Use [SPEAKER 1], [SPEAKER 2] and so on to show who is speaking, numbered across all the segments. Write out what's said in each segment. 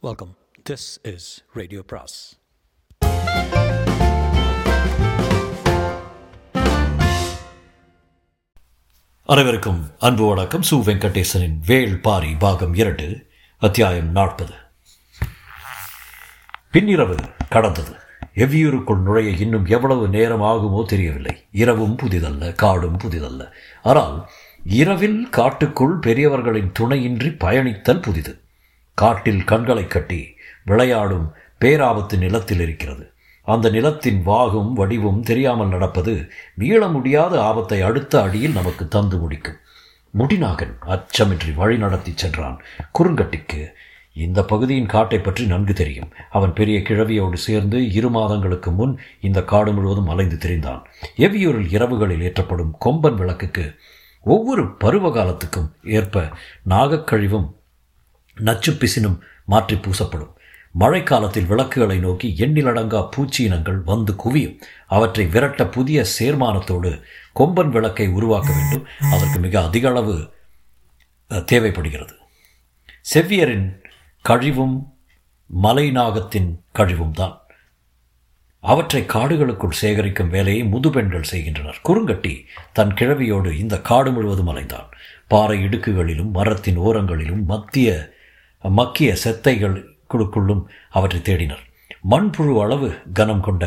[SPEAKER 1] Welcome this is radio பிராஸ்
[SPEAKER 2] அனைவருக்கும் அன்பு வணக்கம். சு வெங்கடேசனின் வேள் பாரி பாகம் இரண்டு அத்தியாயம் நாற்பது. பின்னிரவு கடந்தது. எவ்வியூருக்குள் நுழைய இன்னும் எவ்வளவு நேரம் ஆகுமோ தெரியவில்லை. இரவும் புதிதல்ல காடும் புதிதல்ல. ஆனால் இரவில் காட்டுக்குள் பெரியவர்களின் துணையின்றி பயணித்தல் புதிது. காட்டில் கண்களை கட்டி விளையாடும் பேராபத்து நிலத்தில் இருக்கிறது. அந்த நிலத்தின் வாகும் வடிவும் தெரியாமல் நடப்பது மீள முடியாத ஆபத்தை அடுத்த அடியில் நமக்கு தந்து முடிக்கும். முடிநாகன் அச்சமின்றி வழி நடத்தி சென்றான். குறுங்கட்டிக்கு இந்த பகுதியின் காட்டை பற்றி நன்கு தெரியும் அவன் பெரிய கிழவியோடு சேர்ந்து இரு மாதங்களுக்கு முன் இந்த காடு முழுவதும் அலைந்து திரிந்தான். எவ்வியூரில் இரவுகளில் ஏற்றப்படும் கொம்பன் விளக்குக்கு ஒவ்வொரு பருவ காலத்துக்கும் ஏற்ப நாகக்கழிவும் நச்சு பிசினும் மாற்றி பூசப்படும். மழைக்காலத்தில் விளக்குகளை நோக்கி எண்ணிலடங்கா பூச்சியினங்கள் வந்து குவியும். அவற்றை விரட்ட புதிய சேர்மானத்தோடு கொம்பன் விளக்கை உருவாக்க வேண்டும். அதற்கு மிக அதிக அளவு தேவைப்படுகிறது. செவ்வியரின் கழிவும் மலைநாகத்தின் கழிவும் தான். அவற்றை காடுகளுக்குள் சேகரிக்கும் வேலையை முதுபெண்கள் செய்கின்றனர். குறுங்கட்டி தன் கிழவியோடு இந்த காடு முழுவதும் அலைந்தான். பாறை இடுக்குகளிலும் மரத்தின் ஓரங்களிலும் மத்திய மக்கிய செத்தைகளுக்குள்ளும் அவற்றை தேடினர். மண்புழு அளவு கனம் கொண்ட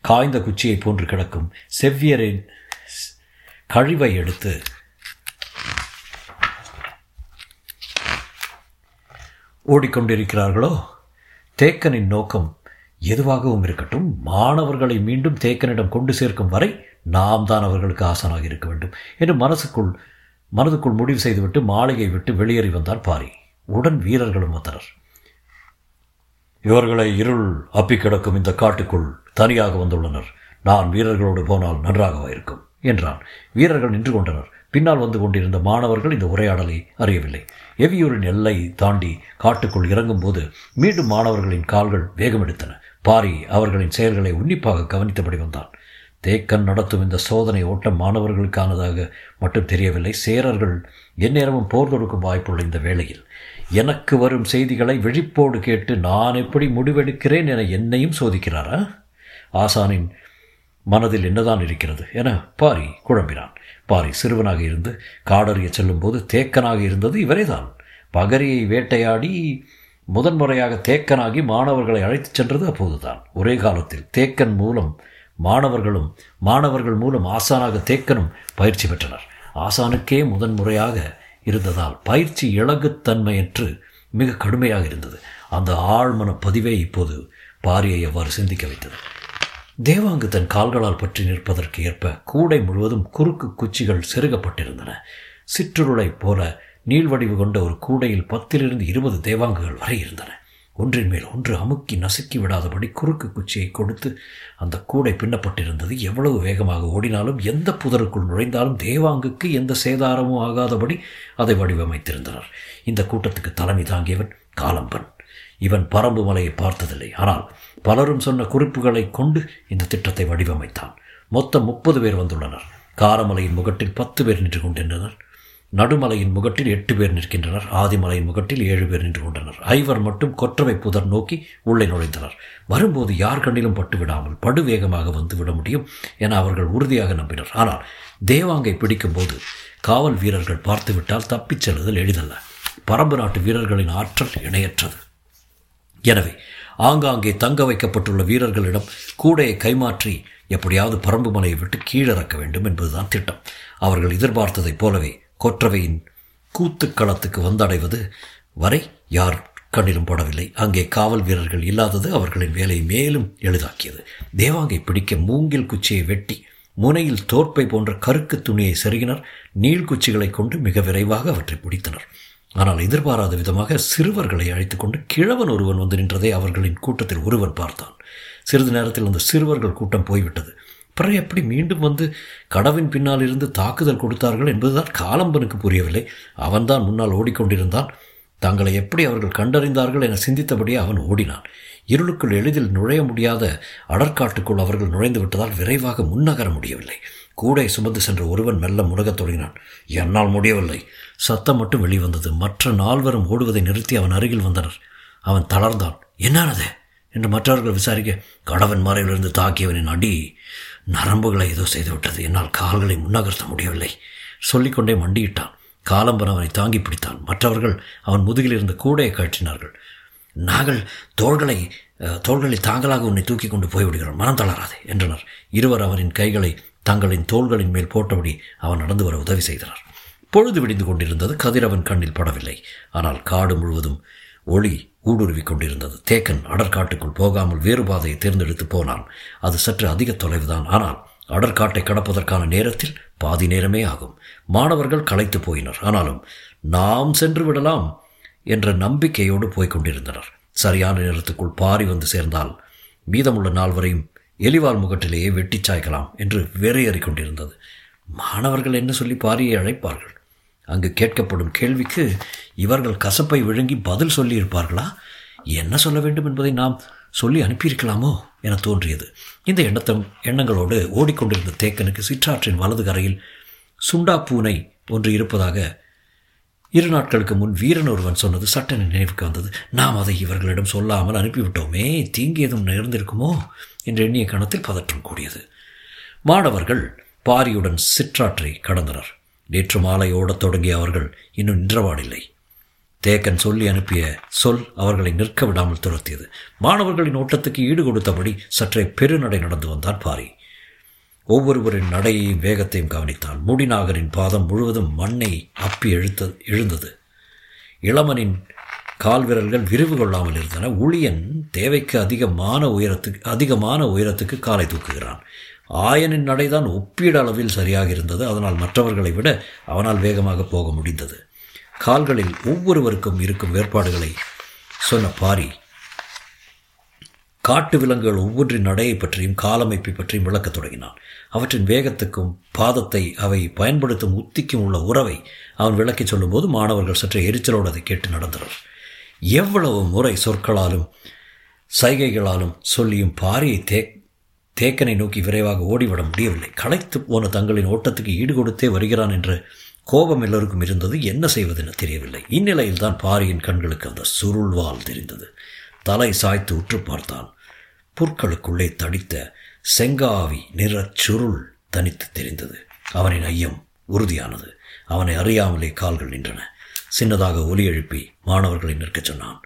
[SPEAKER 2] காய்ந்த குச்சியை போன்று கிடக்கும் செவ்வியரின் கழிவை எடுத்து ஓடிக்கொண்டிருக்கிறார்களோ? தேக்கனின் நோக்கம் எதுவாகவும் இருக்கட்டும் மாணவர்களை மீண்டும் தேக்கனிடம் கொண்டு சேர்க்கும் வரை நாம் தான் அவர்களுக்கு ஆசனாக இருக்க வேண்டும் என்று மனசுக்குள் மனதுக்குள் முடிவு செய்துவிட்டு மாளிகை விட்டு வெளியேறி வந்தார் பாரி. உடன் வீரர்களும் வந்தனர் இவர்களை இருள் அப்பி கிடக்கும் இந்த காட்டுக்குள் தனியாக வந்துள்ளனர். நான் வீரர்களோடு போனால் நன்றாக இருக்கும் என்றான். வீரர்கள் நின்று கொண்டனர். பின்னால் வந்து கொண்டிருந்த மாணவர்கள் இந்த உரையாடலை அறியவில்லை. எவியூரின் எல்லை தாண்டி காட்டுக்குள் இறங்கும்போது மீண்டும் மாணவர்களின் கால்கள் வேகமெடுத்தன. பாரி அவர்களின் செயல்களை உன்னிப்பாக கவனித்தபடி வந்தான். தேக்கன் நடத்தும் இந்த சோதனை ஓட்டம் மாணவர்களுக்கானதாக மட்டும் தெரியவில்லை. சேரர்கள் எந்நேரமும் போர் தொடுக்கும் வாய்ப்புள்ள இந்த வேளையில். எனக்கு வரும் செய்திகளை விழிப்போடு கேட்டு நான் எப்படி முடிவெடுக்கிறேன் என என்னையும் சோதிக்கிறாரா? ஆசானின் மனதில் என்னதான் இருக்கிறது என பாரி குழம்பினான். பாரி சிறுவனாக இருந்து காடறிய செல்லும்போது தேக்கனாக இருந்தது இவரேதான். பகரியை வேட்டையாடி முதன்முறையாக தேக்கனாகி மாணவர்களை அழைத்துச் சென்றது அப்போதுதான். ஒரே காலத்தில் தேக்கன் மூலம் மாணவர்களும் மாணவர்கள் மூலம் ஆசானாக தேக்கனும் பயிற்சி பெற்றனர். ஆசானுக்கே முதன்முறையாக இருந்ததால் பயிற்சி இலகுத்தன்மையற்று மிக கடுமையாக இருந்தது. அந்த ஆழ்மன பதிவே இப்போது பாரியை எவ்வாறு சிந்திக்க வைத்தது? தேவாங்கு தன் கால்களால் பற்றி நிற்பதற்கு ஏற்ப கூடை முழுவதும் குறுக்கு குச்சிகள் செருகப்பட்டிருந்தன. சிற்றுருளைப் போல நீள்வடிவு கொண்ட ஒரு கூடையில் பத்திலிருந்து இருபது தேவாங்குகள் வரை இருந்தன. ஒன்றின் மேல் ஒன்று அமுக்கி நசுக்கி விடாதபடி குறுக்கு குச்சியை கொடுத்து அந்த கூடை பின்னப்பட்டிருந்தது எவ்வளவு வேகமாக ஓடினாலும் எந்த புதருக்குள் நுழைந்தாலும் தேவாங்குக்கு எந்த சேதாரமும் ஆகாதபடி அதை வடிவமைத்திருந்தனர். இந்த கூட்டத்துக்கு தலைமை தாங்கியவன் காலம்பன். இவன் பரம்பு மலையை பார்த்ததில்லை. ஆனால் பலரும் சொன்ன குறிப்புகளை கொண்டு இந்த திட்டத்தை வடிவமைத்தான். மொத்தம் முப்பது பேர் வந்துள்ளனர். காரமலையின் முகட்டில் பத்து பேர் நின்று கொண்டிருந்தனர். நடுமலையின் முகட்டில் எட்டு பேர் நிற்கின்றனர். ஆதிமலையின் முகட்டில் ஏழு பேர் நின்று கொண்டனர். ஐவர் மட்டும் கொற்றவை புதர் நோக்கி உள்ளே நுழைந்தனர். வரும்போது யார் கண்ணிலும் பட்டு விடாமல் படுவேகமாக வந்து விட முடியும் என அவர்கள் உறுதியாக நம்பினர். ஆனால் தேவாங்கை பிடிக்கும்போது காவல் வீரர்கள் பார்த்துவிட்டால் தப்பிச் செல்லுதல் எளிதல்ல. பரம்பு நாட்டு வீரர்களின் ஆற்றல் இணையற்றது. எனவே ஆங்காங்கே தங்க வைக்கப்பட்டுள்ள வீரர்களிடம் கூடையை கைமாற்றி எப்படியாவது பரம்பு மலையை விட்டு கீழிறக்க வேண்டும் என்பதுதான் திட்டம். அவர்கள் எதிர்பார்த்ததைப் போலவே கொற்றவையின் கூத்துக்களத்துக்கு வந்தடைவது வரை யார் கண்ணிலும் படவில்லை. அங்கே காவல் வீரர்கள் இல்லாதது அவர்களின் வேலை மேலும் எளிதாக்கியது. தேவாங்கை பிடிக்க மூங்கில் குச்சியை வெட்டி முனையில் தோற்பை போன்ற கருக்கு துணியை செருகினர். நீள்குச்சிகளை கொண்டு மிக விரைவாக அவற்றை பிடித்தனர். ஆனால் எதிர்பாராத விதமாக சிறுவர்களை அழைத்து கொண்டு கிழவன் ஒருவன் வந்து நின்றதை அவர்களின் கூட்டத்தில் ஒருவன் பார்த்தான். சிறிது நேரத்தில் அந்த சிறுவர்கள் கூட்டம் போய்விட்டது. பிறகு எப்படி மீண்டும் வந்து கடவின் பின்னால் இருந்து தாக்குதல் கொடுத்தார்கள் என்பதுதான் காலம்பனுக்கு புரியவில்லை. அவன்தான் முன்னால் ஓடிக்கொண்டிருந்தான். தங்களை எப்படி அவர்கள் கண்டறிந்தார்கள் என சிந்தித்தபடியே அவன் ஓடினான். இருளுக்குள் எளிதில் நுழைய முடியாத அடற்காட்டுக்குள் அவர்கள் நுழைந்து விட்டதால் விரைவாக முன்னகர முடியவில்லை. கூடை சுமந்து சென்ற ஒருவன் மெல்ல முடகத் தொடங்கினான். என்னால் முடியவில்லை. சத்தம் மட்டும் வெளிவந்தது. மற்ற நால்வரும் ஓடுவதை நிறுத்தி அவன் அருகில் வந்தனர். அவன் தளர்ந்தான். என்னானது? என்று மற்றவர்கள் விசாரிக்க கடவன் மறைவிலிருந்து தாக்கியவனின் அடி. நரம்புகளை ஏதோ செய்துவிட்டது. என்னால் கால்களை முன்னகர்த்த முடியவில்லை. சொல்லிக்கொண்டே மண்டியிட்டான். காலம்பன் அவனை தாங்கி பிடித்தான். மற்றவர்கள் அவன் முதுகில் இருந்த கூடையை கட்டினார்கள் நாங்கள் தோள்களை தோள்களை தாங்களாக உன்னை தூக்கி கொண்டு போய்விடுகிறோம் மனம் தளராதே என்றனர். இருவர் அவரின் கைகளை தங்களின் தோள்களின் மேல் போட்டபடி அவன் நடந்து வர உதவி செய்தனர். பொழுது விடிந்து கொண்டிருந்தது. கதிரவன் கண்ணில் படவில்லை. ஆனால் காடு முழுவதும் ஒளி ஊடுருவிக் கொண்டிருந்தது தேக்கன் அடற்காட்டுக்குள் போகாமல் வேறு பாதையை தேர்ந்தெடுத்து போனான். அது சற்று அதிக தொலைவுதான். ஆனால் அடற்காட்டை கடப்பதற்கான நேரத்தில் பாதி நேரமே ஆகும். மாணவர்கள் களைத்து போயினர். ஆனாலும் நாம் சென்று விடலாம் என்ற நம்பிக்கையோடு போய்க் கொண்டிருந்தனர். சரியான நேரத்துக்குள் பாரி வந்து சேர்ந்தால் மீதமுள்ள நால்வரையும் எலிவால் முகட்டிலேயே வெட்டி சாய்க்கலாம் என்று வெறையேறிக் கொண்டிருந்தது. மாணவர்கள் என்ன சொல்லி பாரியை அழைப்பார்கள்? அங்கு கேட்கப்படும் கேள்விக்கு இவர்கள் கசப்பை விழுங்கி பதில் சொல்லியிருப்பார்களா? என்ன சொல்ல வேண்டும் என்பதை நாம் சொல்லி அனுப்பியிருக்கலாமோ என தோன்றியது. இந்த எண்ணத்தம் எண்ணங்களோடு ஓடிக்கொண்டிருந்த தேக்கனுக்கு சிற்றாற்றின் வலது கரையில் சுண்டா பூனை ஒன்று இருப்பதாக இரு நாட்களுக்கு முன் வீரன் ஒருவன் சொன்னது சட்டென நினைவுக்கு வந்தது. நாம் அதை இவர்களிடம் சொல்லாமல் அனுப்பிவிட்டோமே தீங்கு எதுவும் நேர்ந்திருக்குமோ என்று எண்ணிய கணத்தில் பதற்றம் கூடியது. மாணவர்கள் பாரியுடன் சிற்றாற்றை கடந்தனர். நேற்று மாலை ஓடத் தொடங்கிய அவர்கள் இன்னும் நின்றவாடில்லை. தேக்கன் சொல்லி அனுப்பிய சொல் அவர்களை நிற்க விடாமல் துரத்தியது. மாணவர்களின் ஓட்டத்துக்கு ஈடு கொடுத்தபடி சற்றே பெருநடை நடந்து வந்தான் பாரி. ஒவ்வொருவரின் நடையையும் வேகத்தையும் கவனித்தான். முடிநாகரின் பாதம் முழுவதும் மண்ணை அப்பி எழுத்த எழுந்தது. இளமனின் கால்விரல்கள் விரிவு கொள்ளாமல் இருந்தன. ஊழியன் தேவைக்கு அதிகமான உயரத்துக்கு அதிகமான உயரத்துக்கு காலை தூக்குகிறான். ஆயனின் நடைதான் ஒப்பீடு அளவில் சரியாக இருந்தது. அதனால் மற்றவர்களை விட அவனால் வேகமாக போக முடிந்தது. கால்களில் ஒவ்வொருவருக்கும் இருக்கும் வேறுபாடுகளை சொன்ன பாரி காட்டு விலங்குகள் ஒவ்வொன்றின் நடையை பற்றியும் காலமைப்பை பற்றியும் விளக்கத் தொடங்கினான். அவற்றின் வேகத்துக்கும் பாதத்தை அவை பயன்படுத்தும் உத்திக்கும் உள்ள உறவை அவன் விளக்கிச் சொல்லும்போது மாணவர்கள் சற்று எரிச்சலோடு அதை கேட்டு நடந்தனர். எவ்வளவு முறை சொற்களாலும் சைகைகளாலும் சொல்லியும் பாரியை தே தேக்கனை நோக்கி விரைவாக ஓடிவிட முடியவில்லை. களைத்து போன தங்களின் ஓட்டத்துக்கு ஈடு கொடுத்தே வருகிறான் என்ற கோபம் எல்லோருக்கும் இருந்தது. என்ன செய்வதென தெரியவில்லை. இந்நிலையில் தான் பாரியின் கண்களுக்கு அந்த சுருள்வால் தெரிந்தது. தலை சாய்த்து உற்று பார்த்தான். புற்களுக்குள்ளே தடித்த செங்காவி நிறச் சுருள் தனித்து தெரிந்தது. அவனின் ஐயம் உறுதியானது. அவனை அறியாமலே கால்கள் நின்றன. சின்னதாக ஒலி எழுப்பி மாணவர்களை நிற்கச் சொன்னான்.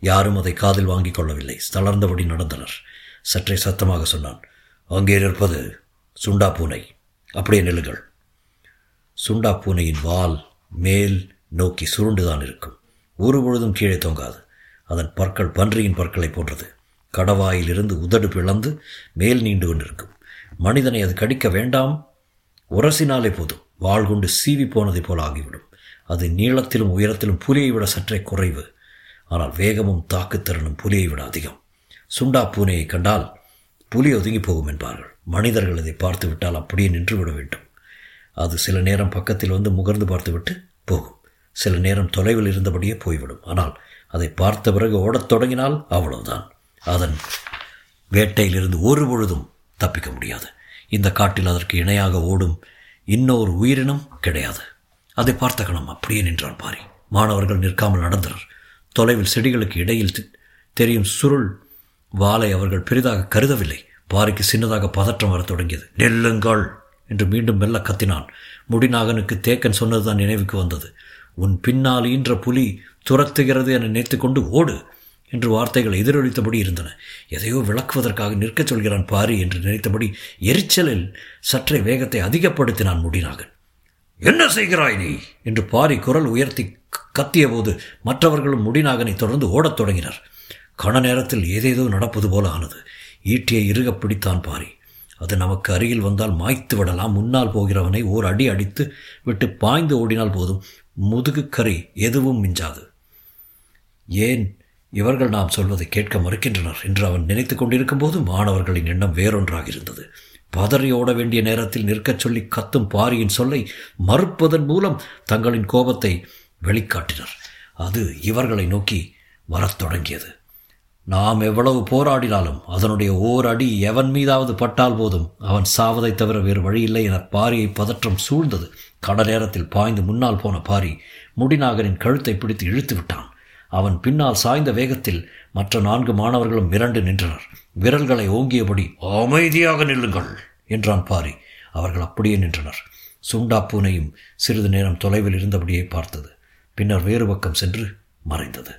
[SPEAKER 2] யாரும் அதை காதில் வாங்கிக் கொள்ளவில்லை. தளர்ந்தபடி நடந்தனர். சற்றே சத்தமாக சொன்னான். அங்கே நிற்பது சுண்டா பூனை. அப்படியே நெல்லுங்கள். சுண்டா பூனையின் வால் மேல் நோக்கி சுருண்டுதான் இருக்கும். ஒரு பொழுதும் கீழே தொங்காது. அதன் பற்கள் பன்றியின் பற்களை போன்றது. கடவாயிலிருந்து உதடு பிளந்து மேல் நீண்டு கொண்டிருக்கும். மனிதனை அது கடிக்க வேண்டாம். உரசினாலே போதும். வாள் கொண்டு சீவி போனதைப் போல ஆகிவிடும். அது நீளத்திலும் உயரத்திலும் புலியை விட சற்றே குறைவு. ஆனால் வேகமும் தாக்குத்திறனும் புலியை விட அதிகம். சுண்டா பூனையை கண்டால் புலி ஒதுங்கி போகும் என்பார்கள். மனிதர்கள் அதை பார்த்து விட்டால் அப்படியே நின்று விட வேண்டும். அது சில நேரம் பக்கத்தில் வந்து முகர்ந்து பார்த்துவிட்டு போகும். சில நேரம் தொலைவில் இருந்தபடியே போய்விடும். ஆனால் அதை பார்த்த பிறகு ஓடத் தொடங்கினால் அவ்வளவுதான். அதன் வேட்டையிலிருந்து ஒரு பொழுதும் தப்பிக்க முடியாது. இந்த காட்டில் அதற்கு இணையாக ஓடும் இன்னொரு உயிரினம் கிடையாது. அதை பார்த்த கணம் அப்படியே நின்றார் பாரி. மாணவர்கள் நிற்காமல் நடந்தனர். தொலைவில் செடிகளுக்கு இடையில் தெரியும் சுருள் வாளை அவர்கள் பெரிதாக கருதவில்லை. பாரிக்கு சின்னதாக பதற்றம் வரத் தொடங்கியது. நெல்லுங்கள் என்று மீண்டும் மெல்ல கத்தினான். முடிநாகனுக்கு தேக்கன் சொன்னதுதான் நினைவுக்கு வந்தது. உன் பின்னால் ஈன்ற புலி துரத்துகிறது என நினைத்து கொண்டு ஓடு என்று வார்த்தைகள் எதிரொலித்தபடி இருந்தன. எதையோ விளக்குவதற்காக நிற்கச் சொல்கிறான் பாரி என்று நினைத்தபடி எரிச்சலில் சற்றே வேகத்தை அதிகப்படுத்தினான் முடிநாகன். என்ன செய்கிறாய் நீ? என்று பாரி குரல் உயர்த்தி கத்தியபோது மற்றவர்களும் முடிநாகனை தொடர்ந்து ஓடத் தொடங்கினர். கண நேரத்தில் ஏதேதோ நடப்பது போல ஆனது. ஈட்டியை இறுக பிடித்தான் பாரி. அது நமக்கு அருகில் வந்தால் மாய்த்து விடலாம். முன்னால் போகிறவனை ஓர் அடி அடித்து விட்டு பாய்ந்து ஓடினால் போதும். முதுகுக்கரை எதுவும் மிஞ்சாது. ஏன் இவர்கள் நாம் சொல்வதை கேட்க மறுக்கின்றனர் என்று அவன் நினைத்து கொண்டிருக்கும் போது மாணவர்களின் எண்ணம் வேறொன்றாக இருந்தது. பதறி ஓட வேண்டிய நேரத்தில் நிற்கச் சொல்லி கத்தும் பாரியின் சொல்லை மறுப்பதன் மூலம் தங்களின் கோபத்தை வெளிக்காட்டினர். அது இவர்களை நோக்கி வரத் தொடங்கியது. நாம் எவ்வளவு போராடினாலும் அதனுடைய ஓர் அடி எவன் மீதாவது பட்டால் போதும். அவன் சாவதை தவிர வேறு வழியில்லை என பாரியை பதற்றம் சூழ்ந்தது. கட நேரத்தில் பாய்ந்து முன்னால் போன பாரி முடிநாகரின் கழுத்தை பிடித்து இழுத்து விட்டான். அவன் பின்னால் சாய்ந்த வேகத்தில் மற்ற நான்கு மாணவர்களும் மிரண்டு நின்றனர். விரல்களை ஓங்கியபடி அமைதியாக நில்லுங்கள் என்றான் பாரி. அவர்கள் அப்படியே நின்றனர். சுண்டா பூனையும் சிறிது நேரம் தொலைவில் இருந்தபடியே பார்த்தது. பின்னர் வேறு பக்கம் சென்று மறைந்தது.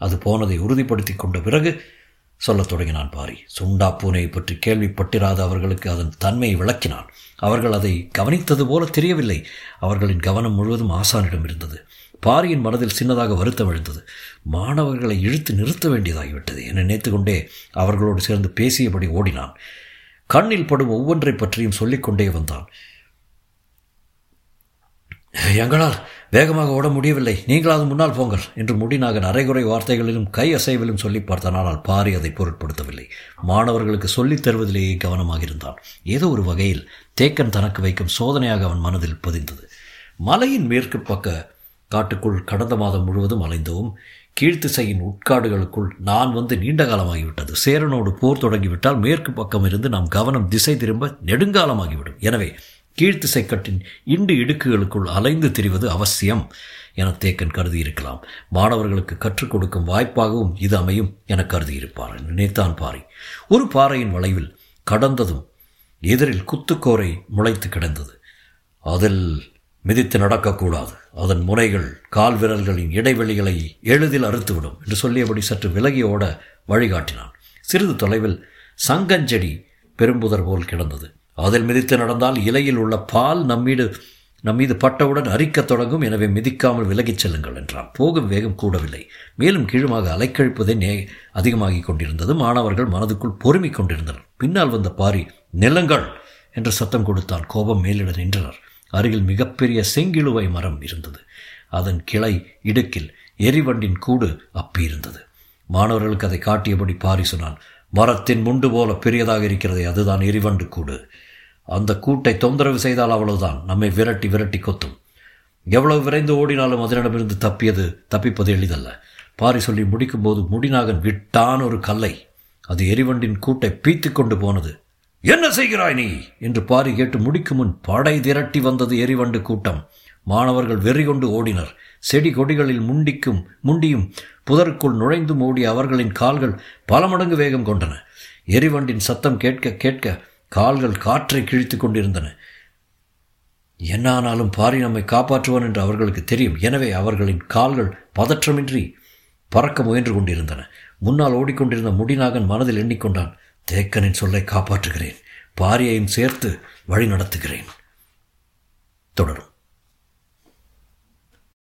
[SPEAKER 2] அது போனதை உறுதிப்படுத்தி கொண்ட பிறகு சொல்லத் தொடங்கினான் பாரி. சுண்டா பூனை பற்றி கேள்விப்பட்டிராத அவர்களுக்கு அதன் தன்மையை விளக்கினான். அவர்கள் அதை கவனித்தது போல தெரியவில்லை. அவர்களின் கவனம் முழுவதும் ஆசானிடம் இருந்தது. பாரியின் மனதில் சின்னதாக வருத்தம் எழுந்தது. மாணவர்களை இழுத்து நிறுத்த வேண்டியதாகிவிட்டது என நினைத்து கொண்டே அவர்களோடு சேர்ந்து பேசியபடி ஓடினான். கண்ணில் படும் ஒவ்வொன்றை பற்றியும் சொல்லிக்கொண்டே வந்தான். எங்களால் வேகமாக ஓட முடியவில்லை. நீங்களாவது முன்னால் போங்கள் என்று முடிநாக அரைகுறை வார்த்தைகளிலும் கை அசைவிலும் சொல்லி பார்த்தான் ஆனால் பாரி அதை பொருட்படுத்தவில்லை. மாணவர்களுக்கு சொல்லித் தருவதிலேயே கவனமாக இருந்தான். ஏதோ ஒரு வகையில் தேக்கன் தனக்கு வைக்கும் சோதனையாக அவன் மனதில் பதிந்தது. மலையின் மேற்கு பக்க காட்டுக்குள் கடந்த மாதம் முழுவதும் அலைந்தோம். கீழ்த்திசையின் உட்காடுகளுக்குள் நான் வந்து நீண்ட காலமாகிவிட்டது. சேரனோடு போர் தொடங்கிவிட்டால் மேற்கு பக்கம் இருந்து நாம் கவனம் திசை திரும்ப நெடுங்காலமாகிவிடும். எனவே கீழ்த்திசைக்கட்டின் இண்டு இடுக்குகளுக்குள் அலைந்து திரிவது அவசியம் என தேக்கன் கருதியிருக்கலாம். மாணவர்களுக்கு கற்றுக் கொடுக்கும் வாய்ப்பாகவும் இது அமையும் என கருதியிருப்பார். நினைத்தான் பாறை ஒரு பாறையின் வளைவில் கடந்ததும் எதிரில் குத்துக்கோரை முளைத்து கிடந்தது. அதில் மிதித்து நடக்கக்கூடாது. அதன் முனைகள் கால் விரல்களின் இடைவெளிகளை எளிதில் அறுத்துவிடும் என்று சொல்லியபடி சற்று விலகியோட வழிகாட்டினான். சிறிது தொலைவில் சங்கஞ்செடி பெரும்புதர் போல் கிடந்தது. அதில் மிதித்து நடந்தால் இலையில் உள்ள பால் நம்மீடு நம்மீது பட்டவுடன் அரிக்கத் தொடங்கும். எனவே மிதிக்காமல் விலகிச் செல்லுங்கள் என்றான். போகும் வேகம் கூடவில்லை. மேலும் கீழுமாக அலைக்கழிப்பதே நே அதிகமாகிக் கொண்டிருந்தது. மாணவர்கள் மனதுக்குள் பொறுமிக் கொண்டிருந்தனர். பின்னால் வந்த பாரி நிலங்கள் என்று சத்தம் கொடுத்தான். கோபம் மேலிட நின்றனர். அருகில் மிகப்பெரிய செங்கிழுவை மரம் இருந்தது. அதன் கிளை இடுக்கில் எரிவண்டின் கூடு அப்பியிருந்தது மாணவர்களுக்கு அதை காட்டியபடி பாரி சொன்னான் மரத்தின் முண்டு போல பெரியதாக இருக்கிறதே அதுதான் எரிவண்டு கூடு. அந்த கூட்டை தொந்தரவு செய்தால் அவ்வளவுதான். நம்மை விரட்டி விரட்டி கொத்தும். எவ்வளவு விரைந்து ஓடினாலும் அதனிடமிருந்து தப்பியது தப்பிப்பது எளிதல்ல. பாரி சொல்லி முடிக்கும்போது முடிநாகன் விட்டான் ஒரு கல்லை. அது எரிவண்டின் கூட்டை பீத்து கொண்டு போனது. என்ன செய்கிறாய் நீ? என்று பாரி கேட்டு முடிக்கும் முன் படை திரட்டி வந்தது எரிவண்டு கூட்டம். மாணவர்கள் வெறி கொண்டு ஓடினர். செடி கொடிகளில் முண்டிக்கும் முண்டியும் புதருக்குள் நுழைந்து மூடிய அவர்களின் கால்கள் பல மடங்கு வேகம் கொண்டன. எரிவண்டின் சத்தம் கேட்க கேட்க கால்கள் காற்றை கிழித்து கொண்டிருந்தன. என்ன ஆனாலும் பாரி நம்மை காப்பாற்றுவான் என்று அவர்களுக்கு தெரியும். எனவே அவர்களின் கால்கள் பதற்றமின்றி பறக்க முயன்று கொண்டிருந்தன. முன்னால் ஓடிக்கொண்டிருந்த முடிநாகன் மனதில் எண்ணிக்கொண்டான் தேக்கனின் சொல்லை காப்பாற்றுகிறேன். பாரியையும் சேர்த்து வழி நடத்துகிறேன் தொடரும்.